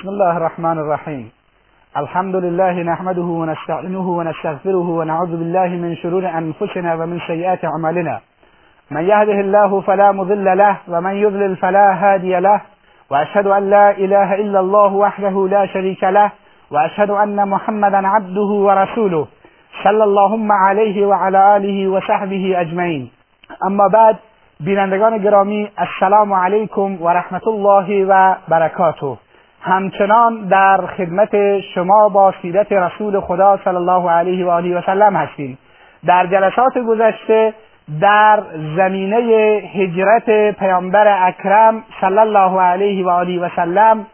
بسم الله الرحمن الرحیم الحمد لله نحمده ونستعینه ونستغفره ونعوذ بالله من شرور أنفسنا ومن سیئات أعمالنا. من يهده الله فلا مضل له ومن يضلل فلا هادي له. وأشهد أن لا إله إلا الله وحده لا شريك له وأشهد أن محمدا عبده ورسوله. صلى اللهم عليه وعلى آله و صحبه اجمعین أما بعد بینندگان گرامی السلام علیکم و رحمت الله و برکاته. همچنان در خدمت شما با سیرت رسول خدا صلی الله علیه و آله و سلم هستیم. در جلسات گذشته در زمینه هجرت پیامبر اکرم صلی الله علیه و آله و سلم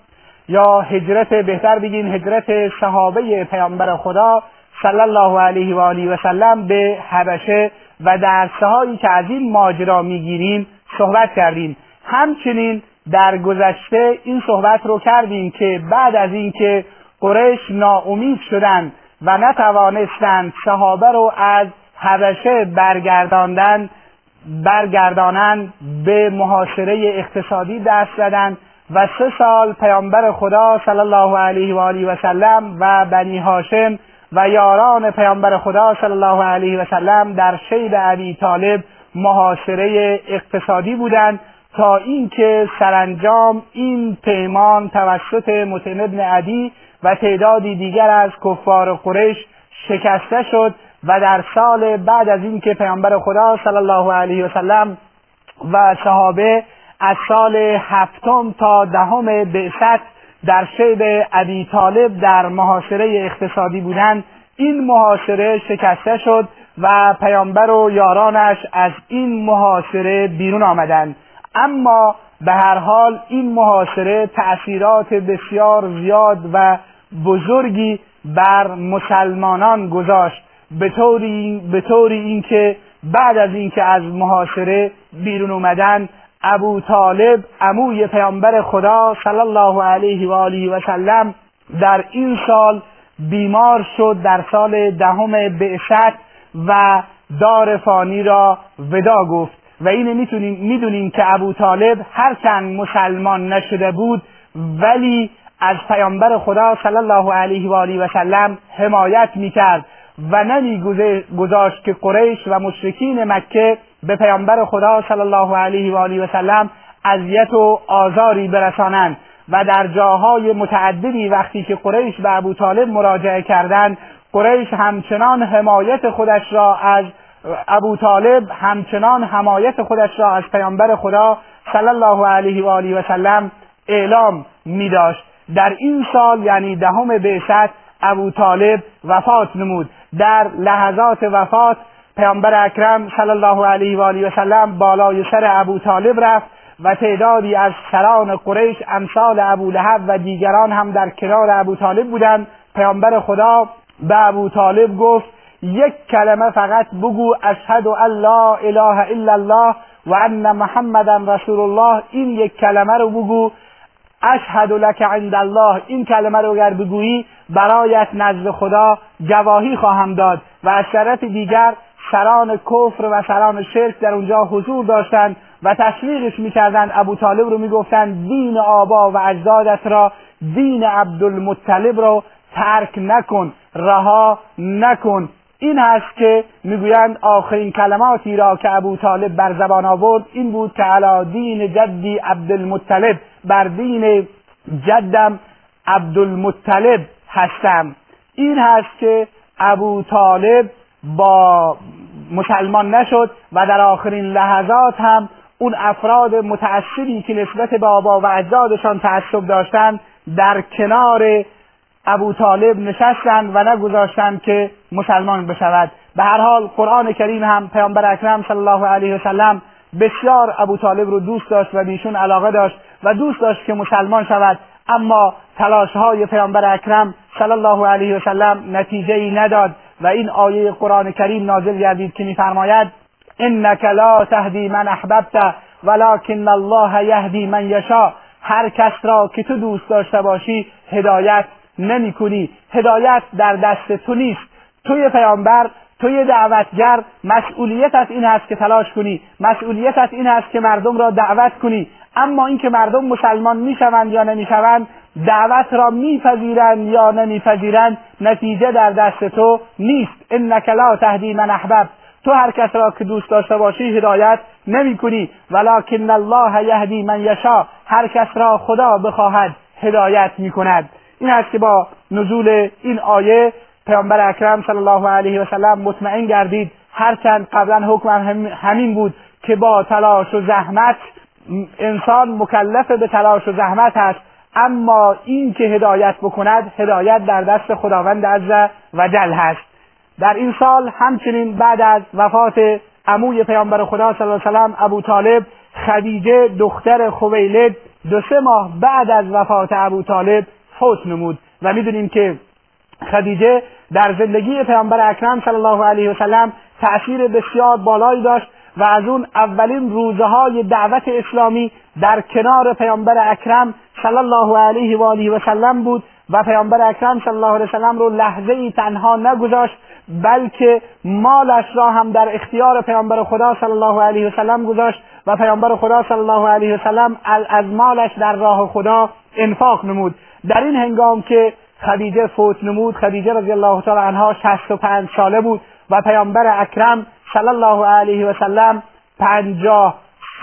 یا هجرت بهتر بگیم هجرت صحابه پیامبر خدا صلی الله علیه و آله و سلم به حبشه و درسهایی که از این ماجرا می‌گیریم صحبت کردیم. همچنین در گذشته این صحبت رو کردیم که بعد از اینکه قریش ناامید شدند و نتوانستند صحابه رو از حبشه برگرداندن برگردانند به محاصره اقتصادی دست زدند و سه سال پیامبر خدا صلی الله علیه و آله و سلم و بنی هاشم و یاران پیامبر خدا صلی الله علیه و سلم در شیب ابی طالب محاصره اقتصادی بودند. تا اینکه سرانجام این پیمان توسط متن ابن عدی و تعدادی دیگر از کفار قریش شکسته شد و در سال بعد از اینکه پیامبر خدا صلی الله علیه و سلم و صحابه از سال هفتم تا دهم بعثت در شیب ابی طالب در محاصره اقتصادی بودند این محاصره شکسته شد و پیامبر و یارانش از این محاصره بیرون آمدند. اما به هر حال این محاصره تأثیرات بسیار زیاد و بزرگی بر مسلمانان گذاشت. به طوری, به طوری اینکه بعد از اینکه از محاصره بیرون اومدن ابو طالب عموی پیامبر خدا صلی الله علیه و آله و سلم در این سال بیمار شد در سال دهم بعثت و دار فانی را ودا گفت. و این می‌تونیم می‌دونیم که ابو طالب هرچند مسلمان نشده بود ولی از پیامبر خدا صلی الله علیه و آله و سلم حمایت می‌کرد و نمیگذاشت که قریش و مشرکین مکه به پیامبر خدا صلی الله علیه و آله و سلم اذیت و آزاری برسانند و در جاهای متعددی وقتی که قریش به ابو طالب مراجعه کردند قریش همچنان حمایت خودش را از ابو طالب همچنان حمایت خودش را از پیامبر خدا صلی الله علیه و آله و سلم اعلام می داشت در این سال یعنی دهم بعثت ابو طالب وفات نمود. در لحظات وفات پیامبر اکرم صلی الله علیه و آله و سلم بالای سر ابو طالب رفت و تعدادی از سران قریش امثال ابو لهب و دیگران هم در کنار ابو طالب بودند. پیامبر خدا به ابو طالب گفت یک کلمه فقط بگو اشهد ان لا اله الا الله و ان محمدا رسول الله. این یک کلمه رو بگو. اشهد لك عند الله. این کلمه رو اگر بگویی برایت نزد خدا گواهی خواهم داد و از طرف دیگر سران کفر و سران شرک در اونجا حضور داشتند و تشویقش می‌کردند. ابو طالب رو می‌گفتند دین آبا و اجدادت را دین عبدالمطلب رو ترک نکن رها نکن. این هست که می‌گویند آخرین کلماتی را که ابو طالب بر زبان آورد این بود که علا دین جدی عبدالمطلب بر دین جدم عبدالمطلب هستم. این هست که ابو طالب با مسلمان نشد و در آخرین لحظات هم اون افراد متأثری که نسبت به آبا و اجدادشان تعصب داشتند در کنار ابو طالب نشستند و نگذاشتند که مسلمان بشود. به هر حال قرآن کریم هم پیامبر اکرم صلی الله علیه وسلم بسیار ابو طالب رو دوست داشت و بیشون علاقه داشت و دوست داشت که مسلمان شود. اما تلاش های پیامبر اکرم صلی الله علیه وسلم نتیجه ای نداد و این آیه قرآن کریم نازل گردید که میفرماید انک لا تهدی من احببت ولکن الله یهدی من یشا هر کس را که تو دوست داشته باشی هدایت نمی کنی هدایت در دست تو نیست. توی پیامبر توی دعوتگر مسئولیتت این است که تلاش کنی. مسئولیتت این است که مردم را دعوت کنی. اما اینکه مردم مسلمان می‌شوند یا نمی‌شوند دعوت را میپذیرند یا نمیپذیرند نتیجه در دست تو نیست. انک لا تهدی من احبب. تو هر کس را که دوست داشته باشی هدایت نمی کنی ولکن الله یهدی من یشا هر کس را خدا بخواهد هدایت می کند این است که با نزول این آیه پیامبر اکرم صلی الله علیه و سلم مطمئن گردید. هرچند قبلا حکم همین بود که با تلاش و زحمت انسان مکلف به تلاش و زحمت است. اما این که هدایت بکند هدایت در دست خداوند عز و جل هست. در این سال همچنین بعد از وفات عموی پیامبر خدا صلی الله علیه وسلم ابو طالب خدیجه دختر خویلد دو سه ماه بعد از وفات ابو طالب فوت نمود و می‌دونیم که خدیجه در زندگی پیامبر اکرم صلی الله علیه و سلم تأثیر بسیار بالایی داشت و از اون اولین روزه های دعوت اسلامی در کنار پیامبر اکرم صلی الله علیه و آله و سلم بود و پیامبر اکرم صلی الله علیه و سلم رو لحظه ای تنها نگذاشت بلکه مالش را هم در اختیار پیامبر خدا صلی الله علیه و سلم گذاشت و پیامبر خدا صلی الله علیه و سلم از مالش در راه خدا انفاق نمود. در این هنگام که خدیجه فوت نمود خدیجه رضی الله تعالی عنها 65 ساله بود و پیامبر اکرم صلی الله علیه و سلم پنجاه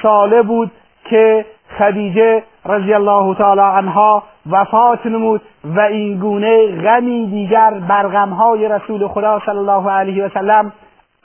ساله بود که خدیجه رضی الله تعالی عنها وفات نمود و این گونه غمی دیگر بر غمهای رسول خدا صلی الله علیه و سلم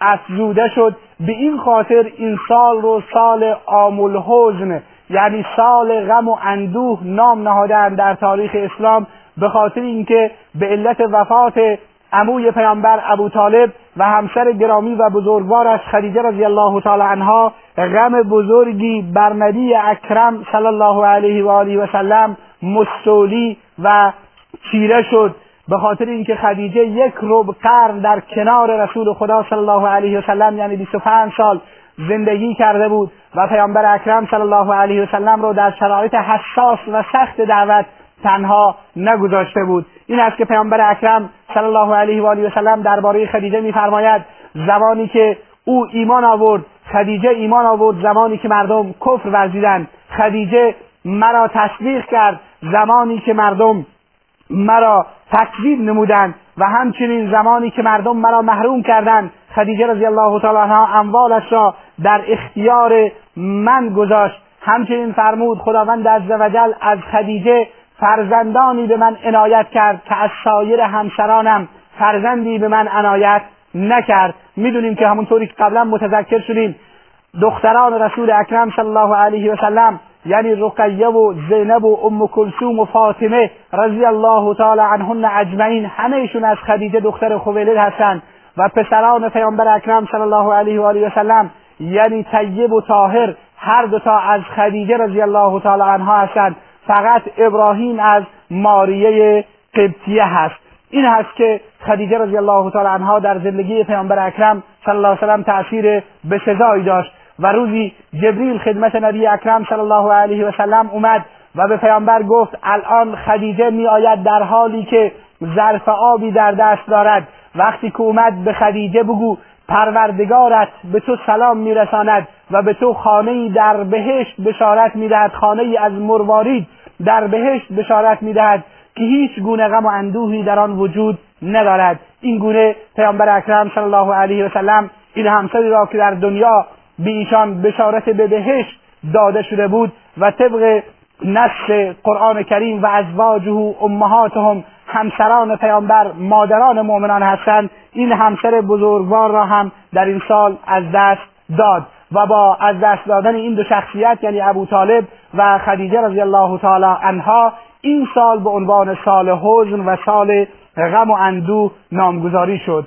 افزوده شد. به این خاطر این سال رو سال آمول حزن یعنی سال غم و اندوه نام نهادن در تاریخ اسلام به خاطر اینکه به علت وفات عموی پیامبر ابو طالب و همسر گرامی و بزرگوارش خدیجه رضی الله تعالی عنها غم بزرگی بر نبی اکرم صلی الله علیه و آله و سلم مستولی و چیره شد به خاطر اینکه خدیجه یک رب قرن در کنار رسول خدا صلی الله علیه و سلم یعنی 25 سال زندگی کرده بود و پیامبر اکرم صلی الله علیه و سلم رو در شرایط حساس و سخت دعوت تنها نگذاشته بود. این است که پیامبر اکرم صلی الله علیه و آله و سلم درباره خدیجه میفرماید زمانی که او ایمان آورد خدیجه ایمان آورد زمانی که مردم کفر ورزیدند. خدیجه مرا تصدیق کرد زمانی که مردم مرا تکذیب نمودند و همچنین زمانی که مردم مرا محروم کردند خدیجه رضی الله تعالی عنها اموالش را در اختیار من گذاشت. همچنین فرمود خداوند عزوجل از خدیجه فرزندانی به من عنایت کرد که از سایر همسرانم فرزندی به من عنایت نکرد. می‌دونیم که همونطوری که قبلا متذکر شدیم دختران رسول اکرم صلی الله علیه و سلم یعنی رقیه و زینب و ام کلثوم و فاطمه رضی الله تعالی عنهن اجمعین همهشون از خدیجه دختر خویلد هستند. و پسران پیامبر اکرم صلی الله علیه و آله و سلم یعنی طیب و طاهر هر دوتا از خدیجه رضی الله تعالی عنها هستند. فقط ابراهیم از ماریه قبطیه هست. این هست که خدیجه رضی الله تعالی عنها در زندگی پیامبر اکرم صلی الله علیه وسلم تاثیر بسزایی داشت. و روزی جبریل خدمت نبی اکرم صلی الله علیه و سلم اومد و به پیامبر گفت الان خدیجه می آید در حالی که ظرف آبی در دست دارد. وقتی که اومد به خدیجه بگو پروردگارت به تو سلام میرساند و به تو خانه در بهشت بشارت می‌دهد. خانه از مروارید در بهشت بشارت می‌دهد که هیچ گونه غم و اندوهی در آن وجود ندارد. این گونه پیامبر اکرم صلی الله علیه و سلم این همسری را که در دنیا به ایشان بشارت به بهشت داده شده بود و طبق نص قرآن کریم و ازواجه امهاتهم همسران پیامبر مادران مؤمنان هستند. این همسر بزرگوار را هم در این سال از دست داد و با از دست دادن این دو شخصیت یعنی ابو طالب و خدیجه رضی الله تعالی عنها این سال به عنوان سال حزن و سال غم و اندوه نامگذاری شد.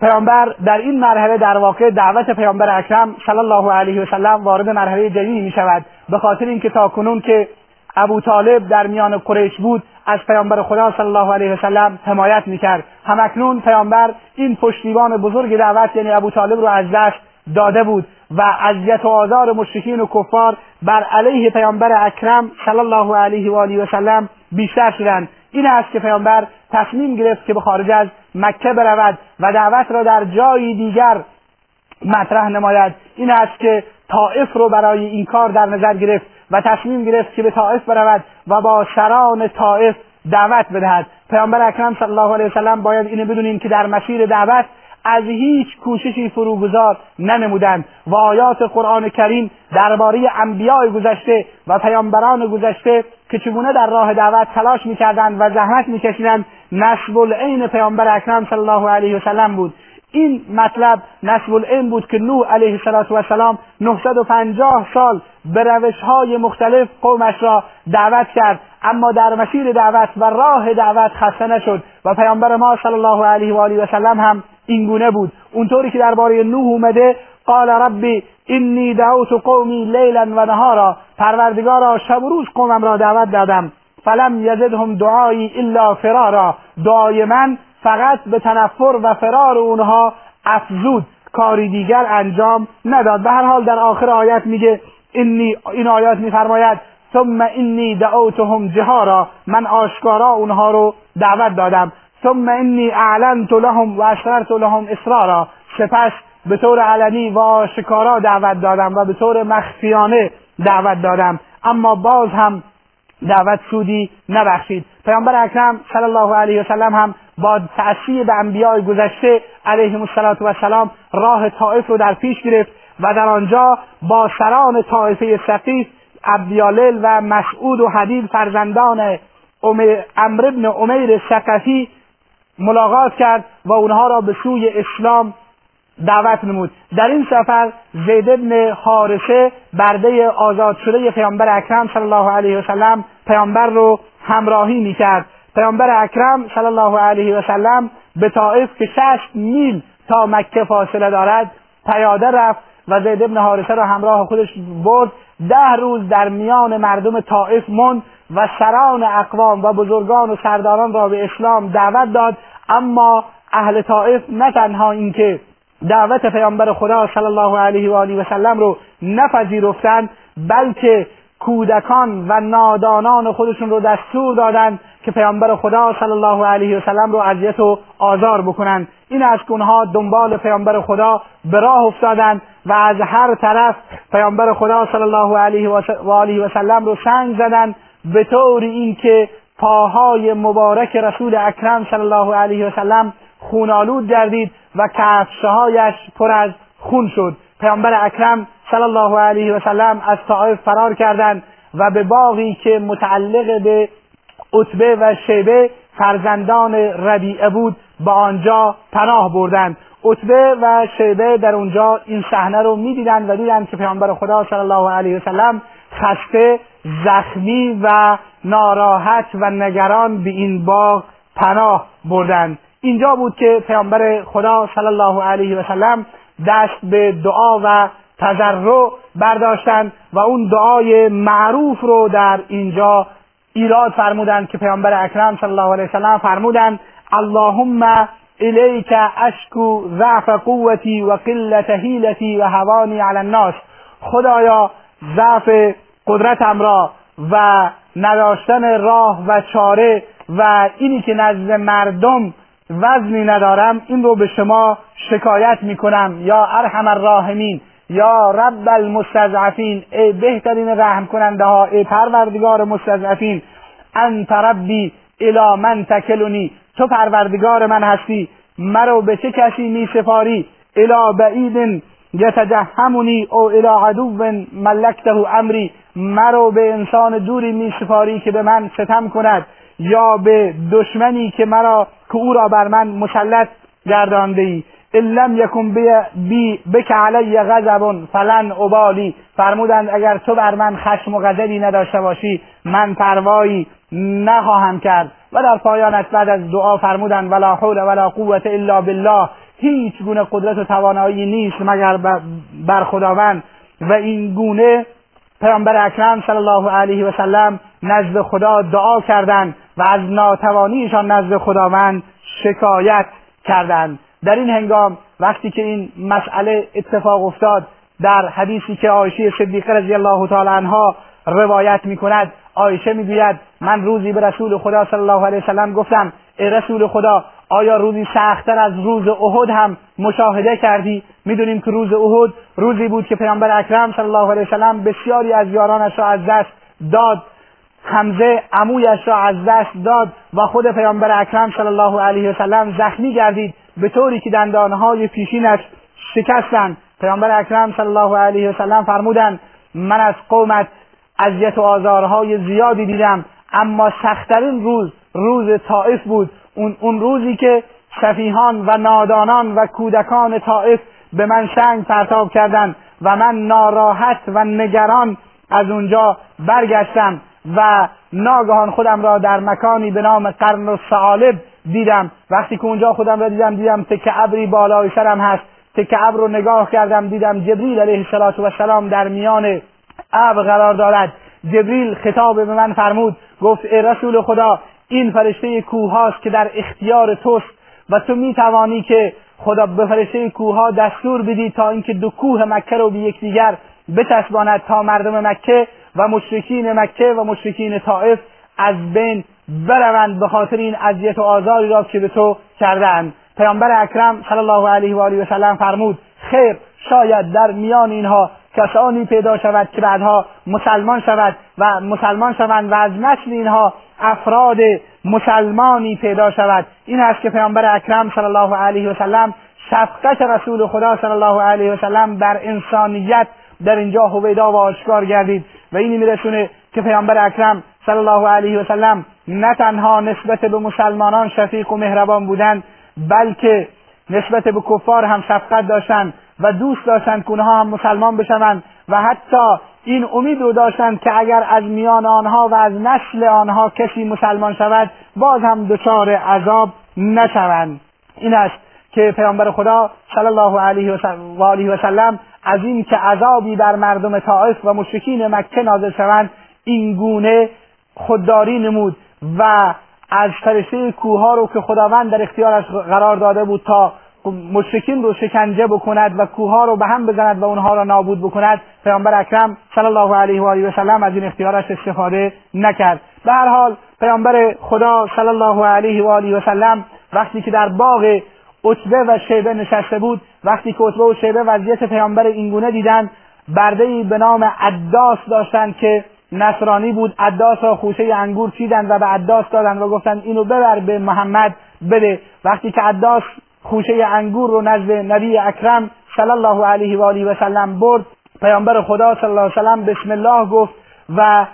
پیامبر در این مرحله در واقع دعوت پیامبر اکرم صلی الله علیه و سلم وارد مرحله جدیدی می شود به خاطر اینکه تا کنون که ابو طالب در میان قریش بود از پیامبر خدا صلی الله علیه و سلم حمایت می‌کرد. همکنون پیامبر این پشتیبان بزرگ دعوت یعنی ابو طالب رو از دست داده بود و اذیت و آزار مشرکین و کفار بر علیه پیامبر اکرم صلی الله علیه و آله و سلم بیشتر شدند. این است که پیامبر تصمیم گرفت که به خارج از مکه برود و دعوت را در جایی دیگر مطرح نماید. این است که طائف رو برای این کار در نظر گرفت. و تصمیم گرفت که به طائف برود و با سران طائف دعوت بدهد. پیامبر اکرم صلی الله علیه وسلم باید اینو بدونیم که در مسیر دعوت از هیچ کوششی فروگذار ننمودند و آیات قرآن کریم درباره انبیاء گذشته و پیامبران گذشته که چگونه در راه دعوت تلاش می‌کردند و زحمت میکشیدند نسب العین پیامبر اکرم صلی الله علیه وسلم بود. این مطلب نسب العین بود که نوح علیه السلام 950 سال به روش های مختلف قومش را دعوت کرد. اما در مسیر دعوت و راه دعوت خسته نشد و پیامبر ما صلی الله علیه و آله و سلم هم این گونه بود. اونطوری که درباره نوح اومده قال ربی اینی دعوت قومی لیلا و نهارا پروردگارا شب و روز قومم را دعوت دادم. فلم یزدهم دعایی الا فرارا. دعای من فقط به تنفر و فرار اونها افزود کاری دیگر انجام نداد. به هر حال در آخر آیت میگه اینی این آیات میفرماید ثم اینی دعوتهم جهارا. من آشکارا اونها رو دعوت دادم. ثم اینی اعلنت لهم و اشررت لهم اصرارا سپس به طور علنی و آشکارا دعوت دادم و به طور مخفیانه دعوت دادم. اما باز هم دعوت سودی نبخشید. پیامبر اکرم صلی الله علیه وسلم هم با تأثیر به انبیاء گذشته علیهم السلام راه طائف رو در پیش گرفت و در آنجا با سران طائفه سقیف عبدیالل و مسعود و حدید فرزندان امر ابن امیر سقفی ملاقات کرد و اونها را به سوی اسلام دعوت نمود. در این سفر زید ابن حارسه برده آزاد شده پیامبر اکرم صلی الله علیه وسلم پیامبر رو همراهی می‌کرد. پیامبر اکرم صلی الله علیه وسلم به طائف که شش میل تا مکه فاصله دارد پیاده رفت و زید ابن حارسه را همراه خودش برد. ده روز در میان مردم طائف مند و سران اقوام و بزرگان و سرداران را به اسلام دعوت داد. اما اهل طائف نه تنها اینکه دعوت پیامبر خدا صلی الله علیه و آله و سلم رو نپذیرفتند بلکه کودکان و نادانان خودشون رو دستور دادند که پیامبر خدا صلی الله علیه و سلم رو اذیت و آزار بکنند این اونها دنبال پیامبر خدا به راه افتادند و از هر طرف پیامبر خدا صلی الله علیه و آله و سلم رو سنگ زدند به طور اینکه پاهای مبارک رسول اکرم صلی الله علیه و سلم خونالود گردید و کفشهایش پر از خون شد. پیامبر اکرم صلی الله علیه و سلم از طائف فرار کردند و به باغی که متعلق به عتبه و شیبه فرزندان ربیعه بود به آنجا پناه بردند. عتبه و شیبه در اونجا این صحنه رو می‌دیدند و دیدند که پیامبر خدا صلی الله علیه و سلم خسته زخمی و ناراحت و نگران به این باغ پناه بردند. اینجا بود که پیامبر خدا صلی الله علیه و سلم دست به دعا و تضرع برداشتند و اون دعای معروف رو در اینجا ایراد فرمودند که پیامبر اکرم صلی الله علیه و سلم فرمودند اللهم الیک اشکو ضعف قوتی و قلت حیلتی و هوانی علی الناس. خدایا ضعف قدرتم را و نداشتن راه و چاره و اینی که نزد مردم وزنی ندارم این رو به شما شکایت می‌کنم. یا ارحم الراحمین. یا رب المستضعفین ای بهترین رحم کننده ها ای پروردگار مستضعفین انت ربی الی من تکلونی تو پروردگار من هستی مرا به چه کسی می سپاری؟ الی بعید یتجهمونی او الی عدو ملکته امری مرا به انسان دوری می سپاری که به من ستم کند یا به دشمنی که مرا که او را بر من مسلط گردانده ای ان لم یکن بی بک علی غضب فلن ابالی فرمودند اگر تو بر من خشم و غضبی نداشته باشی من پروایی نخواهم کرد. و در پایانش بعد از دعا فرمودند ولا حول ولا قوت الا بالله. هیچ گونه قدرت و توانایی نیست مگر بر خداوند. و این گونه پیامبر اکرم صلی الله علیه و سلم نزد خدا دعا کردند و از ناتوانیشان نزد خداوند شکایت کردند. در این هنگام وقتی که این مسئله اتفاق افتاد در حدیثی که عایشه صدیقه رضی الله تعالی عنها روایت می کند عایشه می‌گوید من روزی به رسول خدا صلی الله علیه وسلم گفتم ای رسول خدا آیا روزی سختتر از روز احد هم مشاهده کردی؟ می‌دونیم که روز احد روزی بود که پیامبر اکرم صلی الله علیه وسلم بسیاری از یارانش را از دست داد حمزه عمویش را از دست داد و خود پیامبر اکرم صلی الله علیه وسلم زخمی گردید. به طوری که دندانهای پیشینش شکستند پیامبر اکرم صلی الله علیه وسلم فرمودند من از قومت اذیت و آزارهای زیادی دیدم اما سختترین روز روز طائف بود. اون, اون روزی که سفیهان و نادانان و کودکان طائف به من سنگ پرتاب کردند و من ناراحت و نگران از اونجا برگشتم و ناگهان خودم را در مکانی به نام قرن و سعالب دیدم. وقتی که اونجا خودم را دیدم دیدم تکه ابری بالای سرم هست. تکه ابر رو نگاه کردم دیدم جبریل علیه السلام در میان ابر قرار دارد. جبریل خطاب به من فرمود گفت ای رسول خدا این فرشته کوه هاست که در اختیار توست و تو می توانی که خدا به فرشته کوه ها دستور بدی تا اینکه دو کوه مکه رو به یکدیگر بچسباند تا مردم مکه و مشرکین مکه و مشرکین طائف از بین بروند به خاطر این اذیت و آزاری را که به تو کردند پیامبر اکرم صلی الله علیه و آله و سلم فرمود خیر شاید در میان اینها کسانی پیدا شود که بعدها مسلمان شود و مسلمان شوند و از نسل اینها افراد مسلمانی پیدا شود. این است که پیامبر اکرم صلی الله علیه و سلم شفقت رسول خدا صلی الله علیه و سلم بر انسانیت در اینجا هویدا و آشکار گردید. و اینی میرسونه که پیامبر اکرم صلی الله علیه و سلم نه تنها نسبت به مسلمانان شفیق و مهربان بودند بلکه نسبت به کفار هم شفقت داشتند و دوست داشتند که اونها هم مسلمان بشوند و حتی این امید رو داشتند که اگر از میان آنها و از نسل آنها کسی مسلمان شود باز هم دچار عذاب نشوند. این است که پیامبر خدا صلی الله علیه و آله و سلم از این که عذابی بر مردم طائف و مشرکین مکه نازل شوند این گونه خودداری نمود و از فرشته کوه رو که خداوند در اختیارش قرار داده بود تا مشرکین رو شکنجه بکند و کوه رو به هم بزند و اونها را نابود بکند پیامبر اکرم صلی الله علیه و آله و سلم از این اختیارش استفاده نکرد. به هر حال پیامبر خدا صلی الله علیه و آله و سلم وقتی که در باغ عتبه و شیبه نشسته بود وقتی که عتبه و شیبه وضعیت پیامبر اینگونه دیدند برده به نام عداس داشتند که نصرانی بود عداس را خوشه انگور چیدند و به عداس دادند و گفتند اینو ببر به محمد بده. وقتی که عداس خوشه انگور رو نزد نبی اکرم صلی الله علیه و آله و سلم برد پیامبر خدا صلی الله علیه و سلم بسم الله گفت و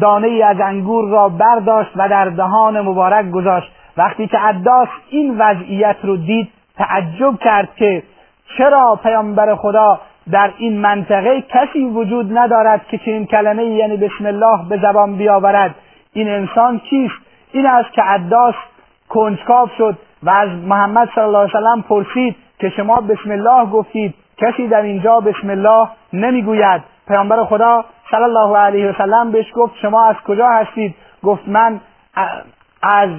دانه ای از انگور را برداشت و در دهان مبارک گذاشت. وقتی که عداس این وضعیت رو دید تعجب کرد که چرا پیامبر خدا در این منطقه کسی وجود ندارد که چنین کلمه یعنی بسم الله به زبان بیاورد. این انسان کیست؟ این است که عداس کنجکاو شد و از محمد صلی الله علیه وسلم پرسید که شما بسم الله گفتید. کسی در اینجا بسم الله نمی‌گوید. پیامبر خدا صلی الله علیه وسلم بهش گفت شما از کجا هستید؟ گفت من از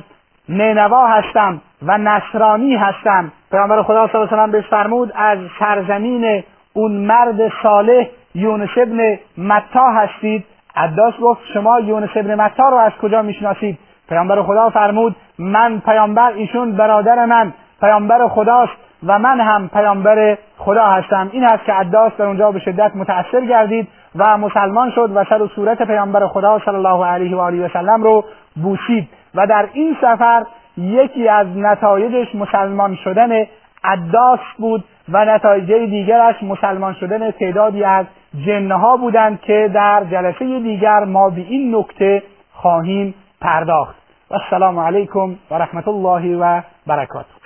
نینوا هستم و نصرانی هستم. پیامبر خدا صلی الله علیه وسلم بهش فرمود از سرزمین اون مرد صالح یونس ابن متا هستید. عداس گفت شما یونس ابن متا رو از کجا می‌شناسید؟ پیامبر خدا فرمود من پیامبر ایشون برادر من. پیامبر خداست و من هم پیامبر خدا هستم. این است که عداس در اونجا به شدت متاثر گردید و مسلمان شد و سر و صورت پیامبر خدا صلی الله علیه و آله و سلم رو بوسید و در این سفر یکی از نتایجش مسلمان شدن عداس بود. و نتایج دیگرش مسلمان شدن تعدادی از جنها بودند که در جلسه دیگر ما به این نکته خواهیم پرداخت. و السلام علیکم و رحمت الله و برکاته.